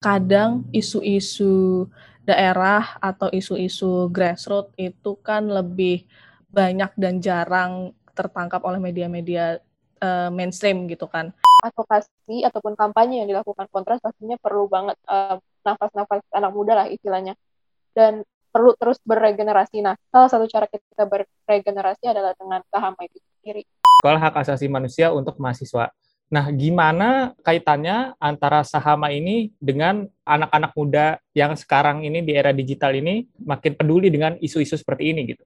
kadang isu-isu daerah atau isu-isu grassroots itu kan lebih banyak dan jarang tertangkap oleh media-media uh, mainstream gitu kan. Advokasi ataupun kampanye yang dilakukan kontras pastinya perlu banget uh, nafas-nafas anak muda lah istilahnya. Dan perlu terus beregenerasi. Nah, salah satu cara kita beregenerasi adalah dengan Kahama itu sendiri. Sekolah Hak Asasi Manusia untuk Mahasiswa Nah, gimana kaitannya antara Sahama ini dengan anak-anak muda yang sekarang ini di era digital ini makin peduli dengan isu-isu seperti ini gitu?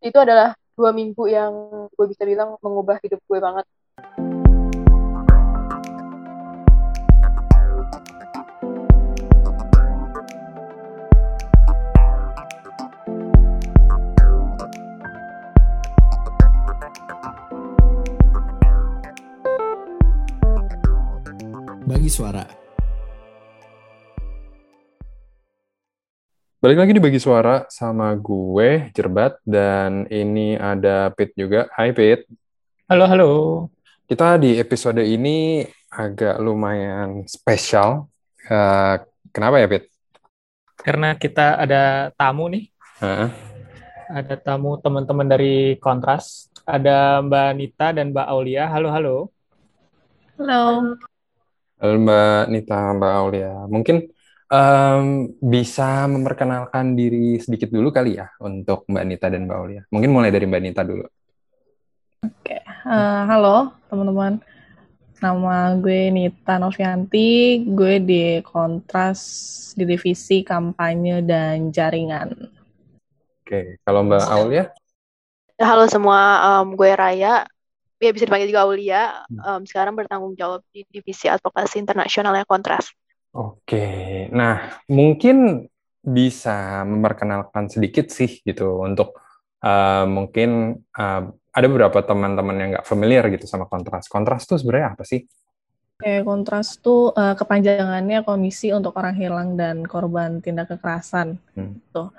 Itu adalah dua minggu yang gue bisa bilang mengubah hidup gue banget. Bagi Suara. Balik lagi di Bagi Suara sama gue, Jerbat, dan ini ada Pit juga. Hai Pit. Halo, halo. Kita di episode ini agak lumayan spesial. Uh, kenapa ya, Pit? Karena kita ada tamu nih. Uh. Ada tamu teman-teman dari Kontras. Ada Mbak Nita dan Mbak Aulia. Halo, halo. Halo. Halo Mbak Nita, Mbak Aulia. Mungkin um, bisa memperkenalkan diri sedikit dulu kali ya untuk Mbak Nita dan Mbak Aulia. Mungkin mulai dari Mbak Nita dulu. Oke, uh, halo teman-teman. Nama gue Nita Novianti, gue di Kontras di divisi kampanye dan jaringan. Oke, kalau Mbak Aulia? Halo semua, um, gue Raya, ya bisa dipanggil juga Aulia, um, sekarang bertanggung jawab di divisi advokasi internasionalnya Kontras. Oke, nah mungkin bisa memperkenalkan sedikit sih gitu untuk uh, mungkin uh, ada beberapa teman-teman yang nggak familiar gitu sama Kontras. Kontras tuh sebenarnya apa sih? Oke, Kontras tuh uh, kepanjangannya Komisi untuk Orang Hilang dan Korban Tindak Kekerasan. Hmm. Tuh.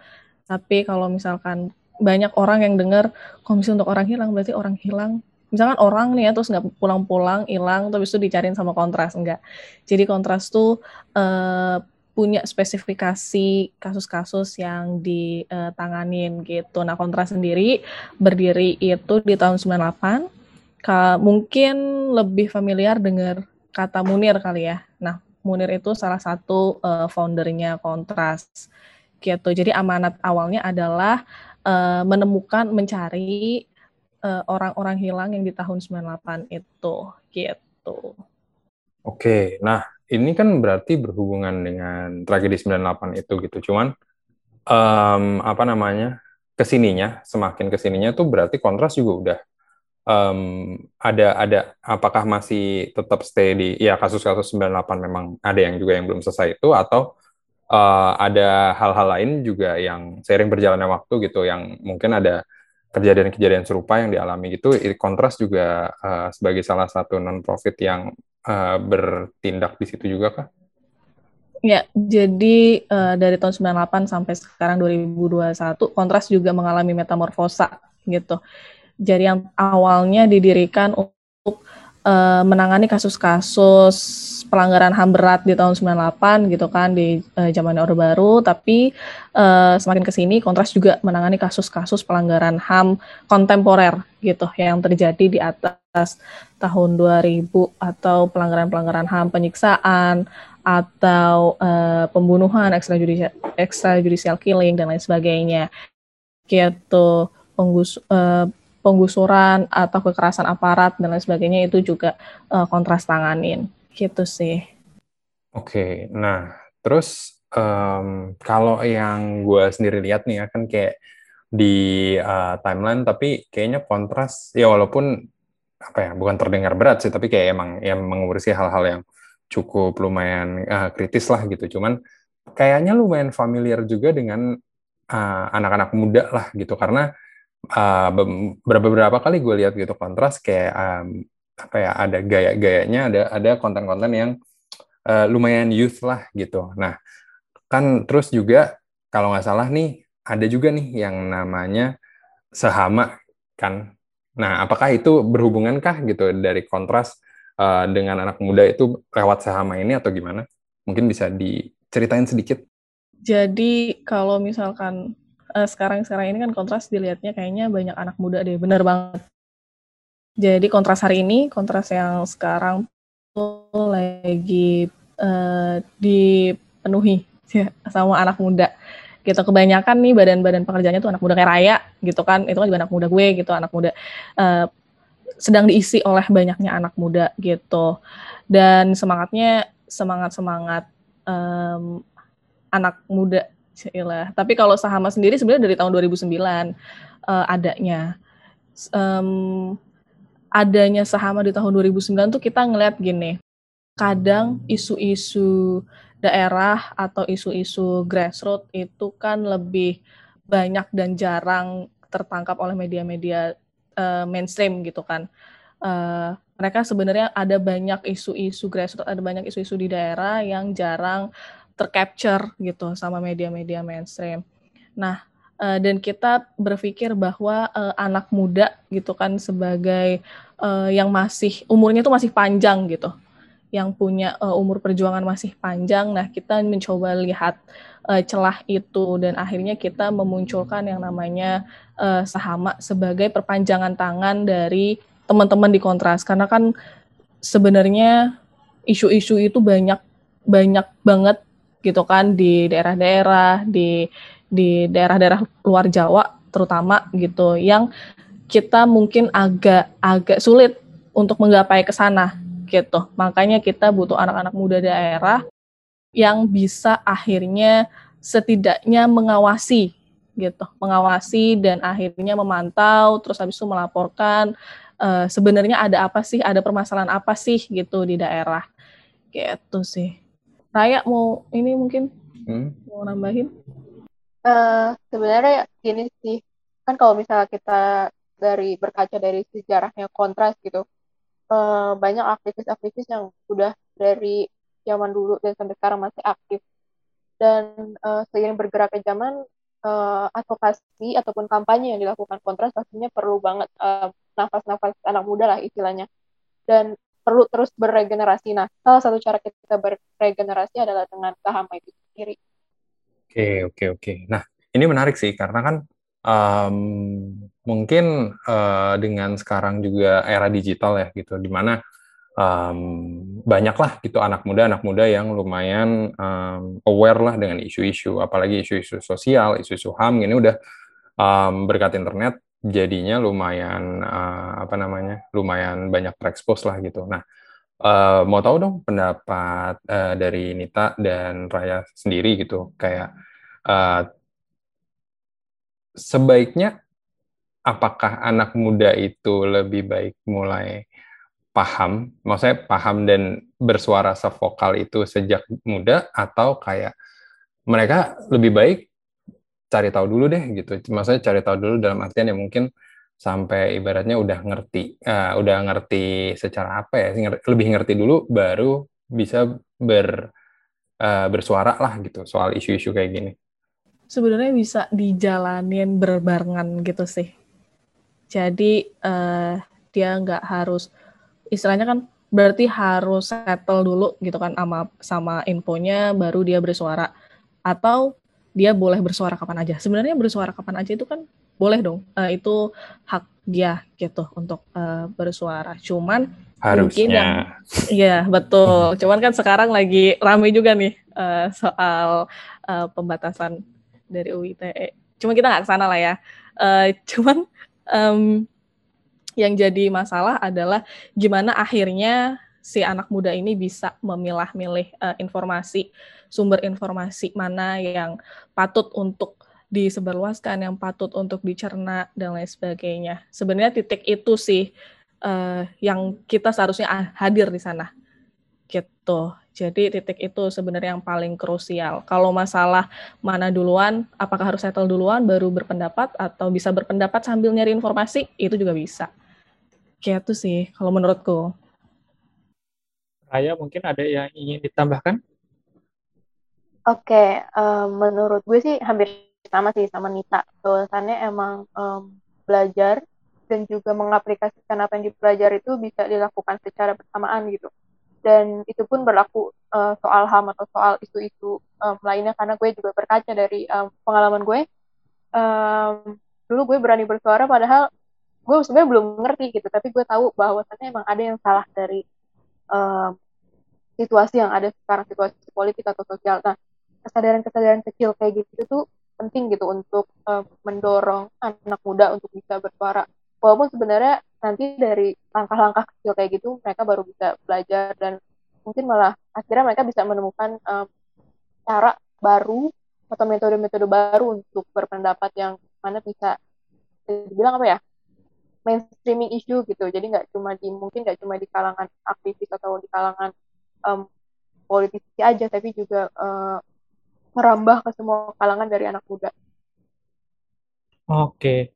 Tapi kalau misalkan banyak orang yang dengar Komisi untuk Orang Hilang berarti orang hilang misalkan orang nih ya terus nggak pulang-pulang hilang terus itu dicariin sama kontras enggak. Jadi kontras tuh uh, punya spesifikasi kasus-kasus yang ditanganin gitu. Nah kontras sendiri berdiri itu di tahun 98 Ka, mungkin lebih familiar dengar kata Munir kali ya. Nah Munir itu salah satu uh, foundernya kontras gitu. Jadi amanat awalnya adalah uh, menemukan mencari Eh, orang-orang uh, hilang yang di tahun 98 itu gitu. Oke, nah ini kan berarti berhubungan dengan tragedi 98 itu gitu. Cuman um, apa namanya? ke sininya, semakin ke sininya tuh berarti kontras juga udah um, ada ada apakah masih tetap stay di ya kasus-kasus 98 memang ada yang juga yang belum selesai itu atau uh, ada hal-hal lain juga yang sering berjalannya waktu gitu yang mungkin ada kejadian-kejadian serupa yang dialami gitu kontras juga uh, sebagai salah satu non profit yang uh, bertindak di situ juga kah? Ya, jadi uh, dari tahun 98 sampai sekarang 2021 kontras juga mengalami metamorfosa gitu. Jadi yang awalnya didirikan untuk uh, menangani kasus-kasus pelanggaran HAM berat di tahun 98 gitu kan di uh, zaman Orde Baru. Tapi uh, semakin ke sini Kontras juga menangani kasus-kasus pelanggaran HAM kontemporer gitu yang terjadi di atas tahun 2000 atau pelanggaran-pelanggaran HAM penyiksaan atau uh, pembunuhan extrajudicial extrajudicial killing dan lain sebagainya. Gitu penggus uh, penggusuran atau kekerasan aparat dan lain sebagainya itu juga uh, kontras tanganin. Gitu sih. Oke, nah terus um, kalau yang gue sendiri lihat nih ya kan kayak di uh, timeline tapi kayaknya kontras ya walaupun apa ya bukan terdengar berat sih tapi kayak emang yang mengurusi hal-hal yang cukup lumayan uh, kritis lah gitu. Cuman kayaknya lumayan familiar juga dengan anak anak-anak muda lah gitu. Karena uh, beberapa kali gue lihat gitu kontras kayak um, apa ya ada gaya-gayanya ada ada konten-konten yang uh, lumayan youth lah gitu. Nah kan terus juga kalau nggak salah nih ada juga nih yang namanya sehama kan? Nah apakah itu berhubungankah gitu dari kontras uh, dengan anak muda itu lewat sehama ini atau gimana? Mungkin bisa diceritain sedikit. Jadi kalau misalkan uh, sekarang sekarang ini kan kontras dilihatnya kayaknya banyak anak muda deh, bener banget. Jadi kontras hari ini, kontras yang sekarang tuh lagi uh, dipenuhi ya, sama anak muda. Gitu kebanyakan nih badan-badan pekerjaannya tuh anak muda kayak Raya gitu kan. Itu kan juga anak muda gue gitu anak muda uh, sedang diisi oleh banyaknya anak muda gitu. Dan semangatnya semangat semangat um, anak muda Cila. Tapi kalau Sahama sendiri sebenarnya dari tahun 2009 uh, eh, adanya. Um, adanya Sahama di tahun 2009 tuh kita ngeliat gini, kadang isu-isu daerah atau isu-isu grassroots itu kan lebih banyak dan jarang tertangkap oleh media-media uh, mainstream gitu kan. Uh, mereka sebenarnya ada banyak isu-isu grassroots, ada banyak isu-isu di daerah yang jarang tercapture gitu sama media-media mainstream. Nah, uh, dan kita berpikir bahwa uh, anak muda gitu kan sebagai uh, yang masih umurnya itu masih panjang gitu, yang punya uh, umur perjuangan masih panjang. Nah, kita mencoba lihat uh, celah itu dan akhirnya kita memunculkan yang namanya uh, sahama sebagai perpanjangan tangan dari teman-teman di kontras karena kan sebenarnya isu-isu itu banyak banyak banget gitu kan di daerah-daerah di di daerah-daerah luar Jawa terutama gitu yang kita mungkin agak agak sulit untuk menggapai ke sana gitu. Makanya kita butuh anak-anak muda daerah yang bisa akhirnya setidaknya mengawasi gitu, mengawasi dan akhirnya memantau terus habis itu melaporkan uh, sebenarnya ada apa sih, ada permasalahan apa sih gitu di daerah. Gitu sih. Raya mau ini mungkin hmm? mau nambahin? Uh, sebenarnya gini sih, kan kalau misalnya kita dari berkaca dari sejarahnya kontras gitu, uh, banyak aktivis-aktivis yang udah dari zaman dulu dan sampai sekarang masih aktif. Dan uh, seiring bergeraknya zaman, uh, advokasi ataupun kampanye yang dilakukan kontras pastinya perlu banget uh, nafas-nafas anak muda lah istilahnya. Dan perlu terus beregenerasi. Nah, salah satu cara kita beregenerasi adalah dengan saham itu sendiri. Oke, oke, oke. Nah, ini menarik sih karena kan um, mungkin uh, dengan sekarang juga era digital ya gitu, di mana um, banyaklah gitu anak muda anak muda yang lumayan um, aware lah dengan isu-isu, apalagi isu-isu sosial, isu-isu ham ini udah um, berkat internet jadinya lumayan uh, apa namanya lumayan banyak terekspos lah gitu. Nah uh, mau tahu dong pendapat uh, dari Nita dan Raya sendiri gitu kayak uh, sebaiknya apakah anak muda itu lebih baik mulai paham, maksudnya paham dan bersuara sevokal itu sejak muda atau kayak mereka lebih baik cari tahu dulu deh gitu. Maksudnya cari tahu dulu dalam artian ya mungkin sampai ibaratnya udah ngerti, uh, udah ngerti secara apa ya, lebih ngerti dulu baru bisa ber uh, bersuara lah gitu soal isu-isu kayak gini. Sebenarnya bisa dijalanin berbarengan gitu sih. Jadi uh, dia nggak harus istilahnya kan berarti harus settle dulu gitu kan sama sama infonya baru dia bersuara atau dia boleh bersuara kapan aja. Sebenarnya bersuara kapan aja itu kan boleh dong. Uh, itu hak dia gitu untuk uh, bersuara. Cuman harusnya. Mungkin yang, iya betul. Cuman kan sekarang lagi ramai juga nih uh, soal uh, pembatasan dari UITE. Cuma kita nggak ke sana lah ya. Uh, cuman um, yang jadi masalah adalah gimana akhirnya si anak muda ini bisa memilah-milih uh, informasi, sumber informasi mana yang patut untuk disebarluaskan, yang patut untuk dicerna dan lain sebagainya. Sebenarnya titik itu sih uh, yang kita seharusnya hadir di sana. Gitu. Jadi titik itu sebenarnya yang paling krusial. Kalau masalah mana duluan, apakah harus settle duluan baru berpendapat atau bisa berpendapat sambil nyari informasi, itu juga bisa. Kayak itu sih kalau menurutku. Raya mungkin ada yang ingin ditambahkan? Oke, okay, um, menurut gue sih hampir sama sih sama Nita. Bahwasannya emang um, belajar dan juga mengaplikasikan apa yang dipelajari itu bisa dilakukan secara bersamaan gitu. dan itu pun berlaku uh, soal ham atau soal isu-isu um, lainnya karena gue juga berkaca dari um, pengalaman gue um, dulu gue berani bersuara padahal gue sebenarnya belum ngerti gitu tapi gue tahu bahwasannya emang ada yang salah dari um, situasi yang ada sekarang situasi politik atau sosial nah kesadaran-kesadaran kecil kayak gitu tuh penting gitu untuk um, mendorong anak muda untuk bisa bersuara. Walaupun sebenarnya nanti dari langkah-langkah kecil kayak gitu mereka baru bisa belajar dan mungkin malah akhirnya mereka bisa menemukan um, cara baru atau metode-metode baru untuk berpendapat yang mana bisa dibilang apa ya mainstreaming issue gitu. Jadi nggak cuma di mungkin nggak cuma di kalangan aktivis atau di kalangan um, politisi aja tapi juga uh, merambah ke semua kalangan dari anak muda. Oke,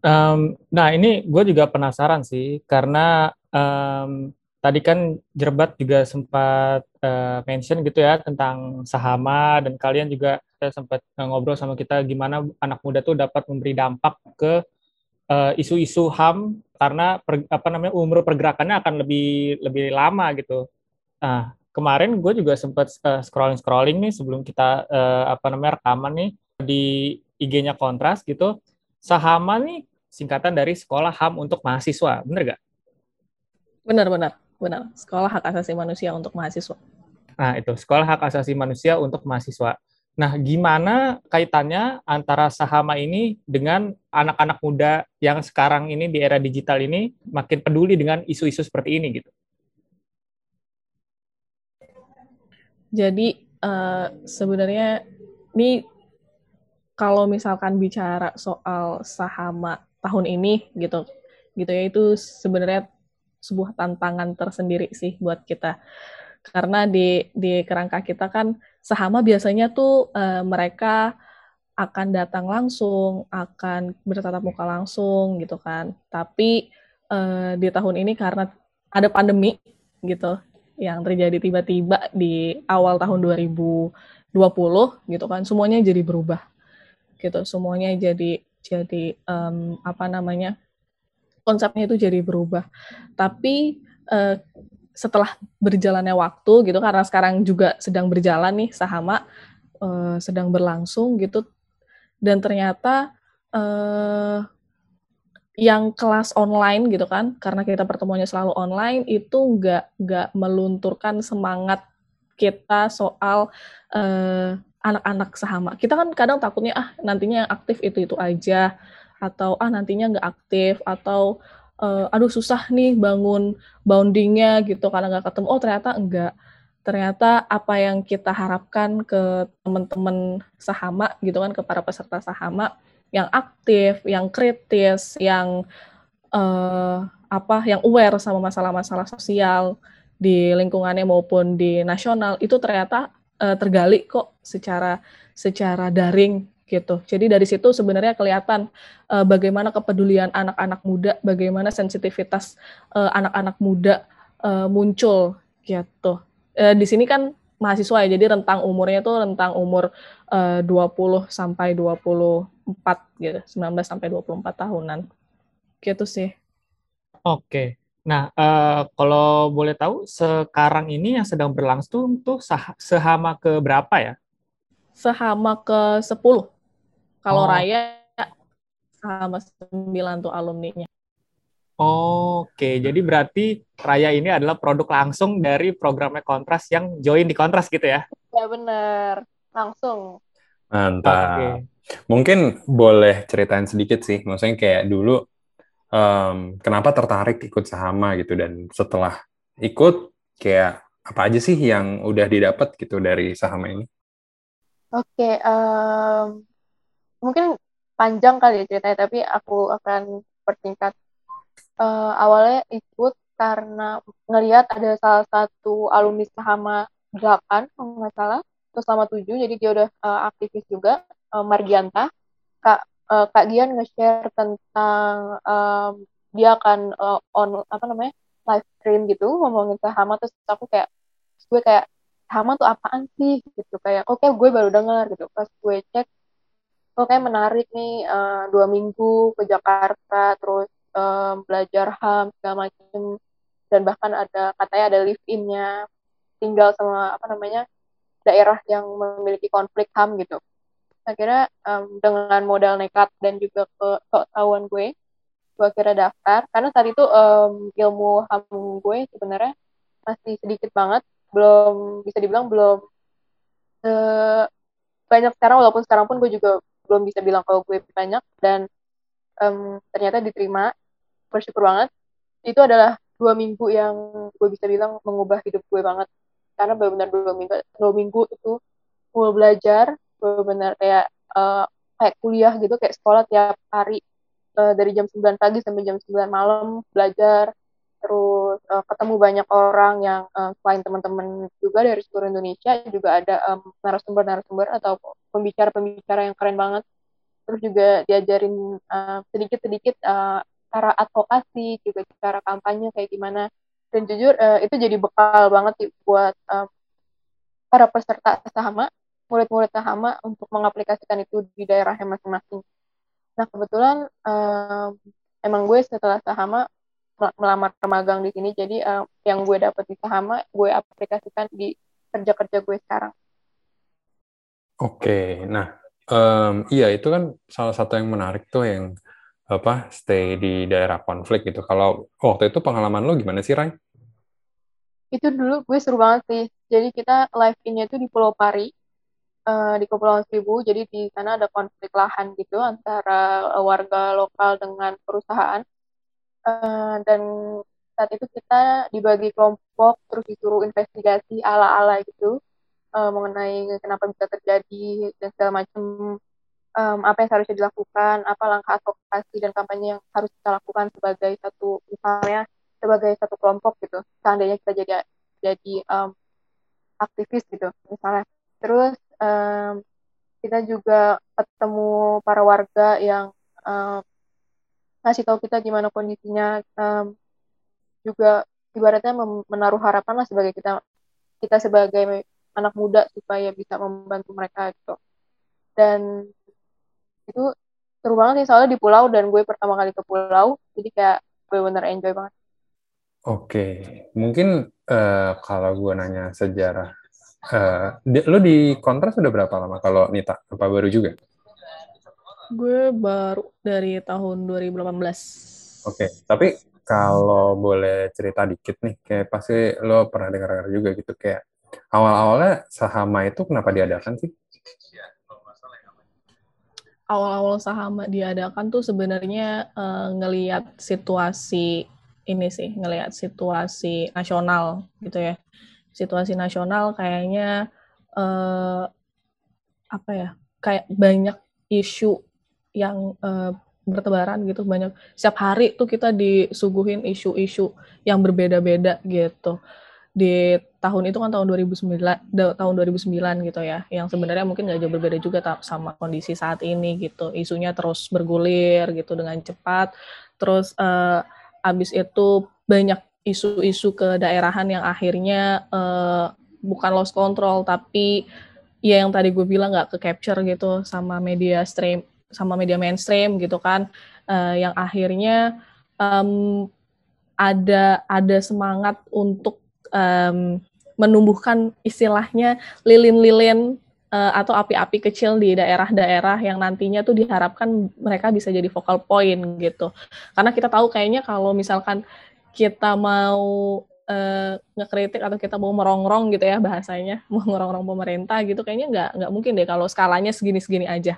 Um, nah ini gue juga penasaran sih karena um, tadi kan Jerbat juga sempat uh, mention gitu ya tentang sahama dan kalian juga sempat ngobrol sama kita gimana anak muda tuh dapat memberi dampak ke uh, isu-isu HAM karena per, apa namanya umur pergerakannya akan lebih lebih lama gitu. Nah kemarin gue juga sempat uh, scrolling scrolling nih sebelum kita uh, apa namanya rekaman nih di IG-nya Kontras gitu. Sahama nih singkatan dari Sekolah HAM untuk Mahasiswa, benar gak? Benar, benar, benar. Sekolah Hak Asasi Manusia untuk Mahasiswa. Nah, itu Sekolah Hak Asasi Manusia untuk Mahasiswa. Nah, gimana kaitannya antara Sahama ini dengan anak-anak muda yang sekarang ini di era digital ini makin peduli dengan isu-isu seperti ini gitu? Jadi uh, sebenarnya ini kalau misalkan bicara soal Sahama tahun ini gitu gitu ya itu sebenarnya sebuah tantangan tersendiri sih buat kita. Karena di di kerangka kita kan sahama biasanya tuh uh, mereka akan datang langsung akan bertatap muka langsung gitu kan. Tapi uh, di tahun ini karena ada pandemi gitu yang terjadi tiba-tiba di awal tahun 2020 gitu kan. Semuanya jadi berubah gitu. Semuanya jadi jadi um, apa namanya konsepnya itu jadi berubah. Tapi uh, setelah berjalannya waktu gitu karena sekarang juga sedang berjalan nih sahama uh, sedang berlangsung gitu dan ternyata uh, yang kelas online gitu kan karena kita pertemuannya selalu online itu nggak nggak melunturkan semangat kita soal uh, anak-anak sahama. Kita kan kadang takutnya ah nantinya yang aktif itu itu aja atau ah nantinya nggak aktif atau uh, aduh susah nih bangun boundingnya gitu karena nggak ketemu. Oh ternyata enggak. Ternyata apa yang kita harapkan ke teman-teman sahama gitu kan ke para peserta sahama yang aktif, yang kritis, yang uh, apa yang aware sama masalah-masalah sosial di lingkungannya maupun di nasional itu ternyata uh, tergali kok secara secara daring gitu. Jadi dari situ sebenarnya kelihatan uh, bagaimana kepedulian anak-anak muda, bagaimana sensitivitas uh, anak-anak muda uh, muncul gitu. Uh, di sini kan mahasiswa ya, jadi rentang umurnya tuh rentang umur uh, 20 sampai 24 gitu, 19 sampai 24 tahunan. Gitu sih. Oke. Nah, uh, kalau boleh tahu sekarang ini yang sedang berlangsung tuh sah sehama ke berapa ya? Sehama ke 10. Kalau oh. Raya sama 9 tuh alumninya. Oke, jadi berarti Raya ini adalah produk langsung dari programnya Kontras yang join di Kontras gitu ya? Ya benar, langsung. Mantap. Okay. Mungkin boleh ceritain sedikit sih, maksudnya kayak dulu um, kenapa tertarik ikut Sahama gitu dan setelah ikut kayak apa aja sih yang udah didapat gitu dari Sahama ini? Oke, okay, um, mungkin panjang kali ya ceritanya, tapi aku akan persingkat. Uh, awalnya ikut karena ngelihat ada salah satu alumni Sahama 8, kalau nggak salah, atau sama 7, jadi dia udah uh, aktivis juga, uh, Margianta. Kak uh, Kak Dian nge-share tentang um, dia akan uh, on apa namanya live stream gitu ngomongin sahama terus aku kayak gue kayak sahama tuh apaan sih gitu kayak oke okay, gue baru dengar gitu pas gue cek kayak menarik nih uh, dua minggu ke Jakarta terus um, belajar ham segala macem. Dan bahkan ada katanya ada live innya tinggal sama apa namanya daerah yang memiliki konflik ham gitu. Akhirnya um, dengan modal nekat dan juga ke tahuan gue gue akhirnya daftar. Karena saat itu um, ilmu ham gue sebenarnya masih sedikit banget. Belum bisa dibilang belum uh, banyak sekarang. Walaupun sekarang pun gue juga belum bisa bilang kalau gue banyak. Dan um, ternyata diterima bersyukur banget. Itu adalah dua minggu yang gue bisa bilang mengubah hidup gue banget. Karena benar-benar dua minggu dua minggu itu gue belajar benar-benar kayak uh, kayak kuliah gitu kayak sekolah tiap hari uh, dari jam 9 pagi sampai jam 9 malam belajar. Terus uh, ketemu banyak orang yang uh, selain teman-teman juga dari seluruh Indonesia juga ada um, narasumber-narasumber atau pembicara-pembicara yang keren banget. Terus juga diajarin sedikit-sedikit uh, cara advokasi juga cara kampanye kayak gimana. Dan jujur uh, itu jadi bekal banget sih buat um, para peserta sahama murid-murid sahama untuk mengaplikasikan itu di daerahnya masing-masing. Nah kebetulan um, emang gue setelah sahama melamar magang di sini jadi um, yang gue dapet di sahama gue aplikasikan di kerja-kerja gue sekarang. Oke nah um, iya itu kan salah satu yang menarik tuh yang apa stay di daerah konflik gitu. Kalau waktu itu pengalaman lo gimana sih, Ray? Itu dulu gue seru banget sih. Jadi kita live innya itu di Pulau Pari, uh, di Kepulauan Seribu. Jadi di sana ada konflik lahan gitu antara warga lokal dengan perusahaan. Uh, dan saat itu kita dibagi kelompok, terus disuruh investigasi ala-ala gitu uh, mengenai kenapa bisa terjadi dan segala macam um, apa yang seharusnya dilakukan, apa langkah advokasi dan kampanye yang harus kita lakukan sebagai satu misalnya sebagai satu kelompok gitu. Seandainya kita jadi jadi um, aktivis gitu misalnya. Terus um, kita juga ketemu para warga yang um, ngasih tahu kita gimana kondisinya um, juga ibaratnya menaruh harapan lah sebagai kita kita sebagai anak muda supaya bisa membantu mereka gitu dan itu seru banget sih soalnya di pulau dan gue pertama kali ke pulau jadi kayak gue bener enjoy banget. Oke mungkin uh, kalau gue nanya sejarah uh, di, lo di kontras sudah berapa lama kalau Nita? Apa baru juga? Gue baru dari tahun 2018 oke tapi kalau boleh cerita dikit nih kayak pasti lo pernah dengar-dengar juga gitu kayak awal-awalnya sahama itu kenapa diadakan sih awal-awal saham diadakan tuh sebenarnya uh, ngelihat situasi ini sih, ngelihat situasi nasional gitu ya. Situasi nasional kayaknya uh, apa ya? Kayak banyak isu yang uh, bertebaran gitu banyak setiap hari tuh kita disuguhin isu-isu yang berbeda-beda gitu di tahun itu kan tahun 2009 tahun 2009 gitu ya yang sebenarnya mungkin nggak jauh berbeda juga sama kondisi saat ini gitu. Isunya terus bergulir gitu dengan cepat. Terus uh, abis itu banyak isu-isu ke daerahan yang akhirnya uh, bukan lost control tapi ya yang tadi gue bilang nggak ke capture gitu sama media stream sama media mainstream gitu kan. Uh, yang akhirnya um, ada ada semangat untuk um, menumbuhkan istilahnya lilin-lilin uh, atau api-api kecil di daerah-daerah yang nantinya tuh diharapkan mereka bisa jadi focal point gitu. Karena kita tahu kayaknya kalau misalkan kita mau uh, ngekritik atau kita mau merongrong gitu ya bahasanya, mau merongrong pemerintah gitu, kayaknya nggak nggak mungkin deh kalau skalanya segini-segini aja,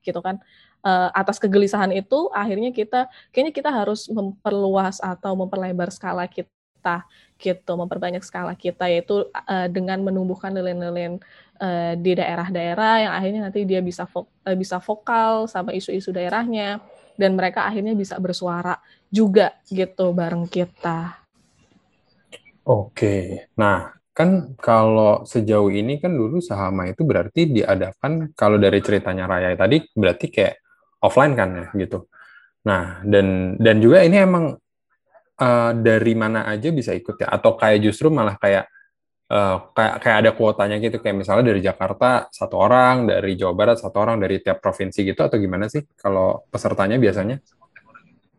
gitu kan. Uh, atas kegelisahan itu akhirnya kita kayaknya kita harus memperluas atau memperlebar skala kita kita gitu memperbanyak skala kita yaitu uh, dengan menumbuhkan lilin-lilin uh, di daerah-daerah yang akhirnya nanti dia bisa fo uh, bisa vokal sama isu-isu daerahnya dan mereka akhirnya bisa bersuara juga gitu bareng kita. Oke, nah kan kalau sejauh ini kan dulu Sahama itu berarti diadakan kalau dari ceritanya Raya tadi berarti kayak offline kan ya gitu. Nah dan dan juga ini emang uh, dari mana aja bisa ikut ya? Atau kayak justru malah kayak uh, kayak kayak ada kuotanya gitu kayak misalnya dari Jakarta satu orang, dari Jawa Barat satu orang, dari tiap provinsi gitu atau gimana sih kalau pesertanya biasanya?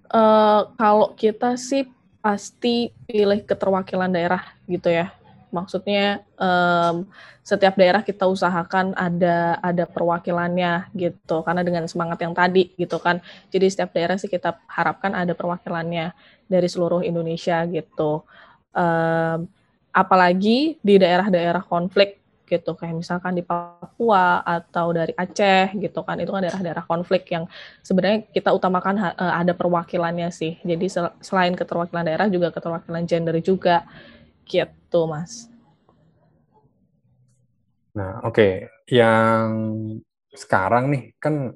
Uh, kalau kita sih pasti pilih keterwakilan daerah gitu ya. Maksudnya um, setiap daerah kita usahakan ada ada perwakilannya gitu. Karena dengan semangat yang tadi gitu kan. Jadi setiap daerah sih kita harapkan ada perwakilannya dari seluruh Indonesia gitu. Um, apalagi di daerah-daerah konflik gitu. Kayak misalkan di Papua atau dari Aceh gitu kan. Itu kan daerah-daerah konflik yang sebenarnya kita utamakan uh, ada perwakilannya sih. Jadi sel selain keterwakilan daerah juga keterwakilan gender juga gitu mas nah oke okay. yang sekarang nih kan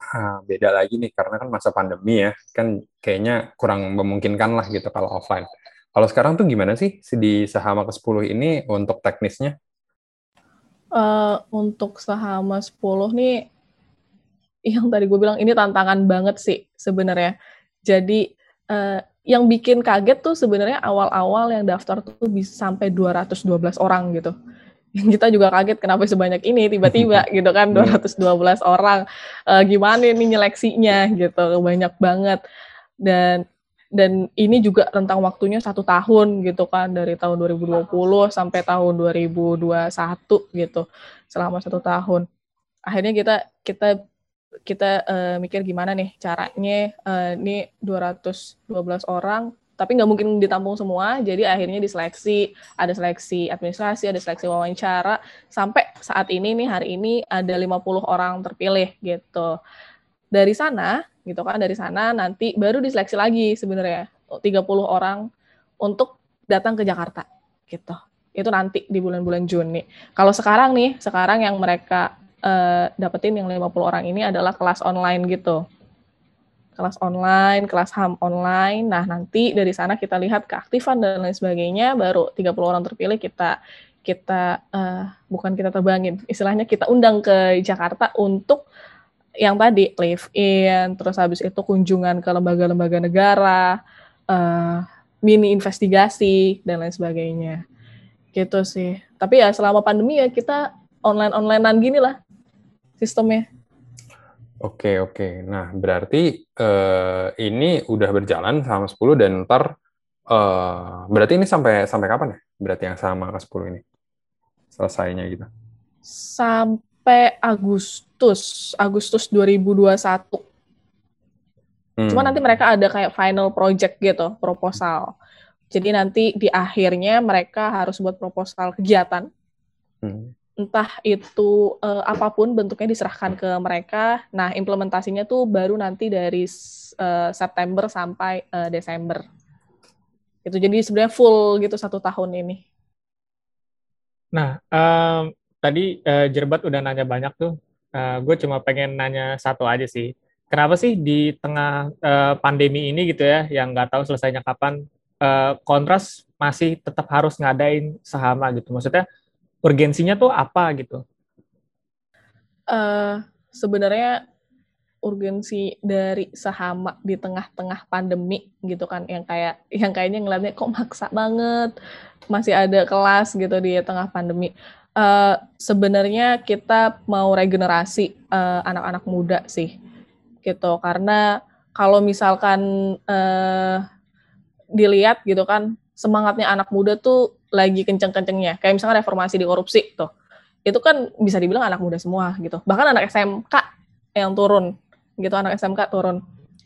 uh, beda lagi nih karena kan masa pandemi ya kan kayaknya kurang memungkinkan lah gitu kalau offline kalau sekarang tuh gimana sih di Sahama ke-10 ini untuk teknisnya? Uh, untuk Sahama 10 nih, yang tadi gue bilang ini tantangan banget sih sebenarnya. Jadi uh, yang bikin kaget tuh sebenarnya awal-awal yang daftar tuh bisa sampai 212 orang gitu. Yang kita juga kaget kenapa sebanyak ini tiba-tiba gitu kan 212 iya. orang. Uh, gimana nih nyeleksinya gitu, banyak banget. Dan dan ini juga rentang waktunya satu tahun gitu kan dari tahun 2020 sampai tahun 2021 gitu selama satu tahun akhirnya kita kita kita uh, mikir gimana nih caranya uh, ini 212 orang tapi nggak mungkin ditampung semua jadi akhirnya diseleksi ada seleksi administrasi ada seleksi wawancara sampai saat ini nih hari ini ada 50 orang terpilih gitu. Dari sana gitu kan dari sana nanti baru diseleksi lagi sebenarnya 30 orang untuk datang ke Jakarta gitu. Itu nanti di bulan-bulan Juni. Kalau sekarang nih sekarang yang mereka uh, dapetin yang 50 orang ini adalah kelas online gitu kelas online, kelas HAM online. Nah, nanti dari sana kita lihat keaktifan dan lain sebagainya, baru 30 orang terpilih kita kita uh, bukan kita terbangin, istilahnya kita undang ke Jakarta untuk yang tadi live in, terus habis itu kunjungan ke lembaga-lembaga negara, uh, mini investigasi dan lain sebagainya. Gitu sih. Tapi ya selama pandemi ya kita online-onlinean gini lah sistemnya. Oke, oke. Nah, berarti uh, ini udah berjalan sama 10 dan ntar uh, berarti ini sampai sampai kapan ya? Berarti yang sama ke 10 ini selesainya gitu. Sampai Agustus Agustus, Agustus 2021. Hmm. Cuma nanti mereka ada kayak final project gitu, proposal. Jadi nanti di akhirnya mereka harus buat proposal kegiatan. Hmm. Entah itu uh, apa pun bentuknya diserahkan ke mereka. Nah, implementasinya tuh baru nanti dari uh, September sampai uh, Desember. Itu jadi sebenarnya full gitu satu tahun ini. Nah, um, tadi uh, Jerbat udah nanya banyak tuh uh, gue cuma pengen nanya satu aja sih. Kenapa sih di tengah uh, pandemi ini gitu ya, yang nggak tahu selesainya kapan, uh, kontras masih tetap harus ngadain sahama gitu? Maksudnya urgensinya tuh apa gitu? Uh, sebenarnya urgensi dari sahama di tengah-tengah pandemi gitu kan yang kayak yang kayaknya ngeliatnya kok maksa banget masih ada kelas gitu di tengah pandemi uh, sebenarnya kita mau regenerasi eh, anak-anak muda sih gitu karena kalau misalkan uh, dilihat gitu kan semangatnya anak muda tuh lagi kenceng-kencengnya. Kayak misalkan reformasi di korupsi tuh. Itu kan bisa dibilang anak muda semua gitu. Bahkan anak SMK yang turun gitu anak SMK turun.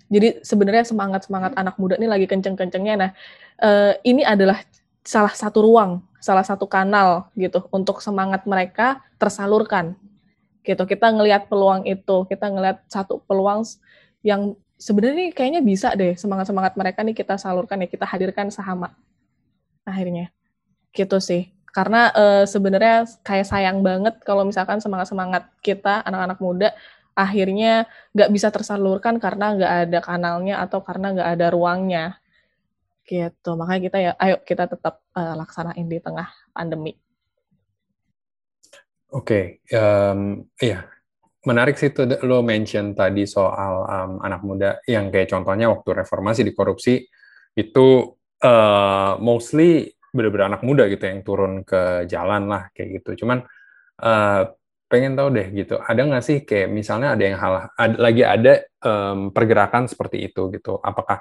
Jadi sebenarnya semangat semangat anak muda ini lagi kenceng-kencengnya. Nah uh, ini adalah salah satu ruang salah satu kanal gitu untuk semangat mereka tersalurkan gitu. Kita ngelihat peluang itu kita ngelihat satu peluang yang sebenarnya kayaknya bisa deh semangat semangat mereka nih kita salurkan ya kita hadirkan sahama akhirnya. Gitu sih. Karena e, sebenarnya kayak sayang banget kalau misalkan semangat semangat kita anak-anak muda akhirnya nggak bisa tersalurkan karena nggak ada kanalnya atau karena nggak ada ruangnya. Gitu. Makanya kita ya ayo kita tetap uh, laksanain di tengah pandemi. Oke okay. um, iya. Menarik sih tuh lo mention tadi soal um, anak muda yang kayak contohnya waktu reformasi di korupsi itu uh, mostly benar-benar anak muda gitu yang turun ke jalan lah kayak gitu. Cuman uh, pengen tahu deh gitu ada nggak sih kayak misalnya ada yang hal ada, lagi ada um, pergerakan seperti itu gitu? Apakah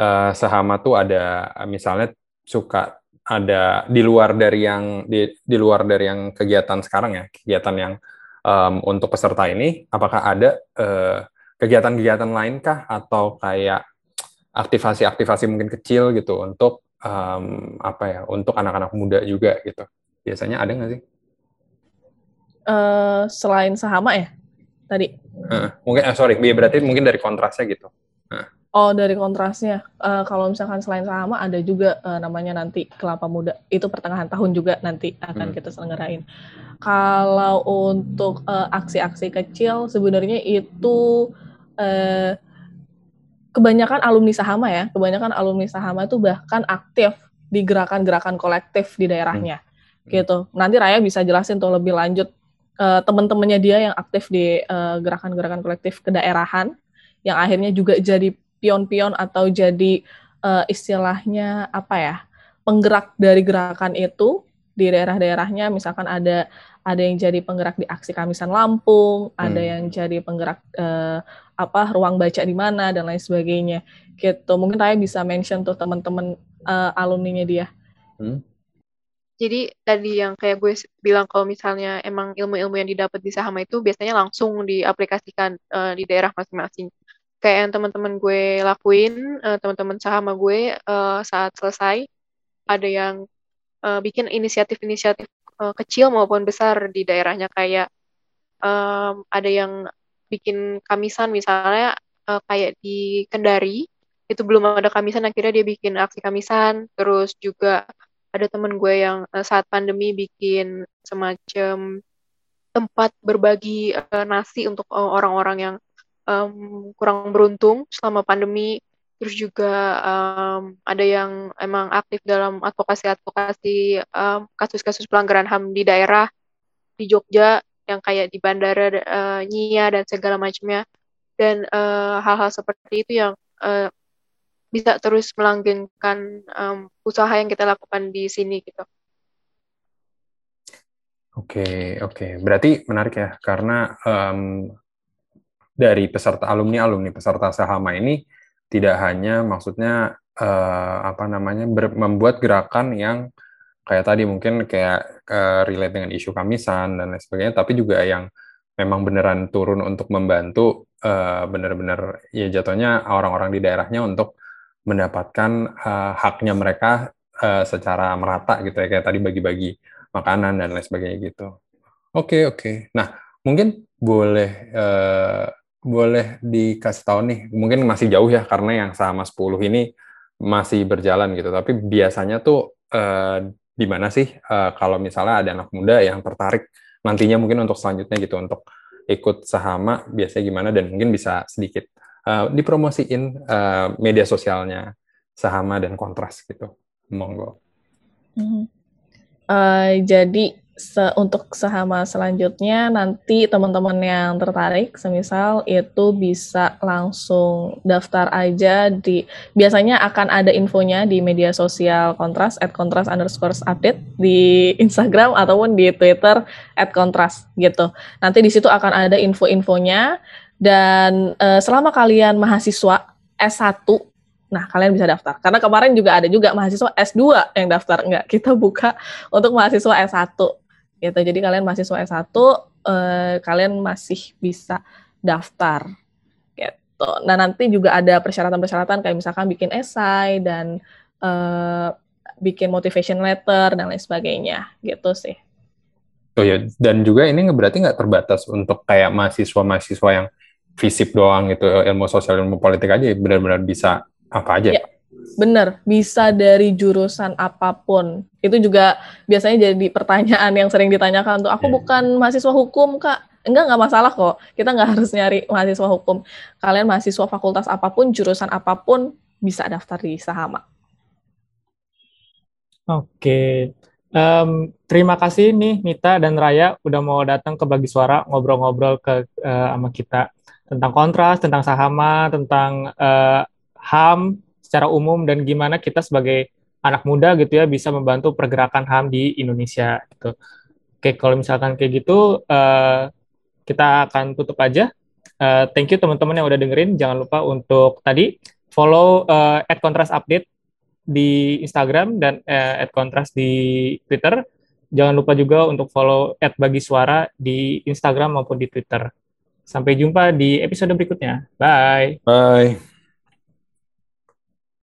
uh, Sahama tuh ada misalnya suka ada di luar dari yang di, di luar dari yang kegiatan sekarang ya kegiatan yang um, untuk peserta ini apakah ada kegiatan-kegiatan lain kah? Atau kayak aktivasi-aktivasi mungkin kecil gitu untuk um, apa ya untuk anak-anak muda juga gitu biasanya ada nggak sih? Uh, selain Sahama ya tadi? Uh, mungkin uh, sorry berarti mungkin dari kontrasnya gitu. Uh. Oh, dari kontrasnya. Uh, kalau misalkan selain Sahama ada juga uh, namanya nanti Kelapa Muda. Itu pertengahan tahun juga nanti akan hmm. kita selenggarain. Kalau untuk uh, aksi-aksi kecil sebenarnya itu uh, kebanyakan alumni Sahama ya, kebanyakan alumni Sahama itu bahkan aktif di gerakan-gerakan kolektif di daerahnya. Hmm. Gitu. Nanti Raya bisa jelasin tuh lebih lanjut uh, teman-temannya dia yang aktif di gerakan-gerakan uh, kolektif kedaerahan yang akhirnya juga jadi pion-pion atau jadi uh, istilahnya apa ya penggerak dari gerakan itu di daerah-daerahnya misalkan ada ada yang jadi penggerak di aksi Kamisan Lampung, hmm. ada yang jadi penggerak uh, apa ruang baca di mana dan lain sebagainya. Gitu. Mungkin saya bisa mention tuh teman-teman uh, alumninya dia. Hmm. Jadi tadi yang kayak gue bilang kalau misalnya emang ilmu-ilmu yang didapat di Sahama itu biasanya langsung diaplikasikan uh, di daerah masing-masing kayak yang teman-teman gue lakuin, uh, teman-teman sahama gue uh, saat selesai ada yang uh, bikin inisiatif-inisiatif uh, kecil maupun besar di daerahnya. Kayak um, ada yang bikin kamisan misalnya uh, kayak di Kendari itu belum ada kamisan akhirnya dia bikin aksi kamisan. Terus juga ada temen gue yang uh, saat pandemi bikin semacam tempat berbagi uh, nasi untuk orang-orang yang um, kurang beruntung selama pandemi terus juga um, ada yang emang aktif dalam advokasi-advokasi um, kasus-kasus pelanggaran HAM di daerah di Jogja yang kayak di bandara uh, Nyia dan segala macamnya dan hal hal-hal seperti itu yang uh, bisa terus melanggengkan um, usaha yang kita lakukan di sini gitu. Oke, okay, oke. Okay. Berarti menarik ya, karena um, dari peserta alumni-alumni peserta Sahama ini tidak hanya maksudnya uh, apa namanya ber, membuat gerakan yang kayak tadi mungkin kayak uh, relate dengan isu kamisan dan lain sebagainya, tapi juga yang memang beneran turun untuk membantu uh, benar-benar ya jatuhnya orang-orang di daerahnya untuk mendapatkan uh, haknya mereka uh, secara merata gitu ya kayak tadi bagi-bagi makanan dan lain sebagainya gitu. Oke okay, oke. Okay. Nah mungkin boleh uh, boleh dikasih tahu nih, mungkin masih jauh ya karena yang sama 10 ini masih berjalan gitu. Tapi biasanya tuh eh, di mana sih eh, kalau misalnya ada anak muda yang tertarik nantinya mungkin untuk selanjutnya gitu untuk ikut sahama biasanya gimana dan mungkin bisa sedikit eh, dipromosiin eh, media sosialnya sahama dan kontras gitu. Monggo. Mm -hmm. uh, jadi se untuk sahama selanjutnya nanti teman-teman yang tertarik semisal itu bisa langsung daftar aja di biasanya akan ada infonya di media sosial kontras at kontras underscore update di Instagram ataupun di Twitter at kontras gitu nanti di situ akan ada info-infonya dan uh, selama kalian mahasiswa S1 Nah, kalian bisa daftar. Karena kemarin juga ada juga mahasiswa S2 yang daftar. Enggak, kita buka untuk mahasiswa S1 gitu. Jadi kalian mahasiswa S1 eh, kalian masih bisa daftar gitu. Nah, nanti juga ada persyaratan-persyaratan kayak misalkan bikin esai dan eh, bikin motivation letter dan lain sebagainya gitu sih. Oh ya, dan juga ini berarti nggak terbatas untuk kayak mahasiswa-mahasiswa yang fisip doang gitu, ilmu sosial, ilmu politik aja, benar-benar bisa apa aja. Ya, Bener, bisa dari jurusan apa pun. Itu juga biasanya jadi pertanyaan yang sering ditanyakan tuh, aku iya. bukan mahasiswa hukum, Kak. Enggak, nggak masalah kok. Kita nggak harus nyari mahasiswa hukum. Kalian mahasiswa fakultas apa pun, jurusan apa pun, bisa daftar di Sahama. Oke. Um, terima kasih nih Nita dan Raya udah mau datang ke Bagi Suara ngobrol-ngobrol ke uh, sama kita tentang kontras, tentang Sahama, tentang uh, HAM, secara umum dan gimana kita sebagai anak muda gitu ya bisa membantu pergerakan HAM di Indonesia gitu. Oke, kalau misalkan kayak gitu uh, kita akan tutup aja. Uh, thank you teman-teman yang udah dengerin. Jangan lupa untuk tadi follow eh, uh, at kontras update di Instagram dan uh, at kontras di Twitter. Jangan lupa juga untuk follow at bagi suara di Instagram maupun di Twitter. Sampai jumpa di episode berikutnya. Bye. Bye.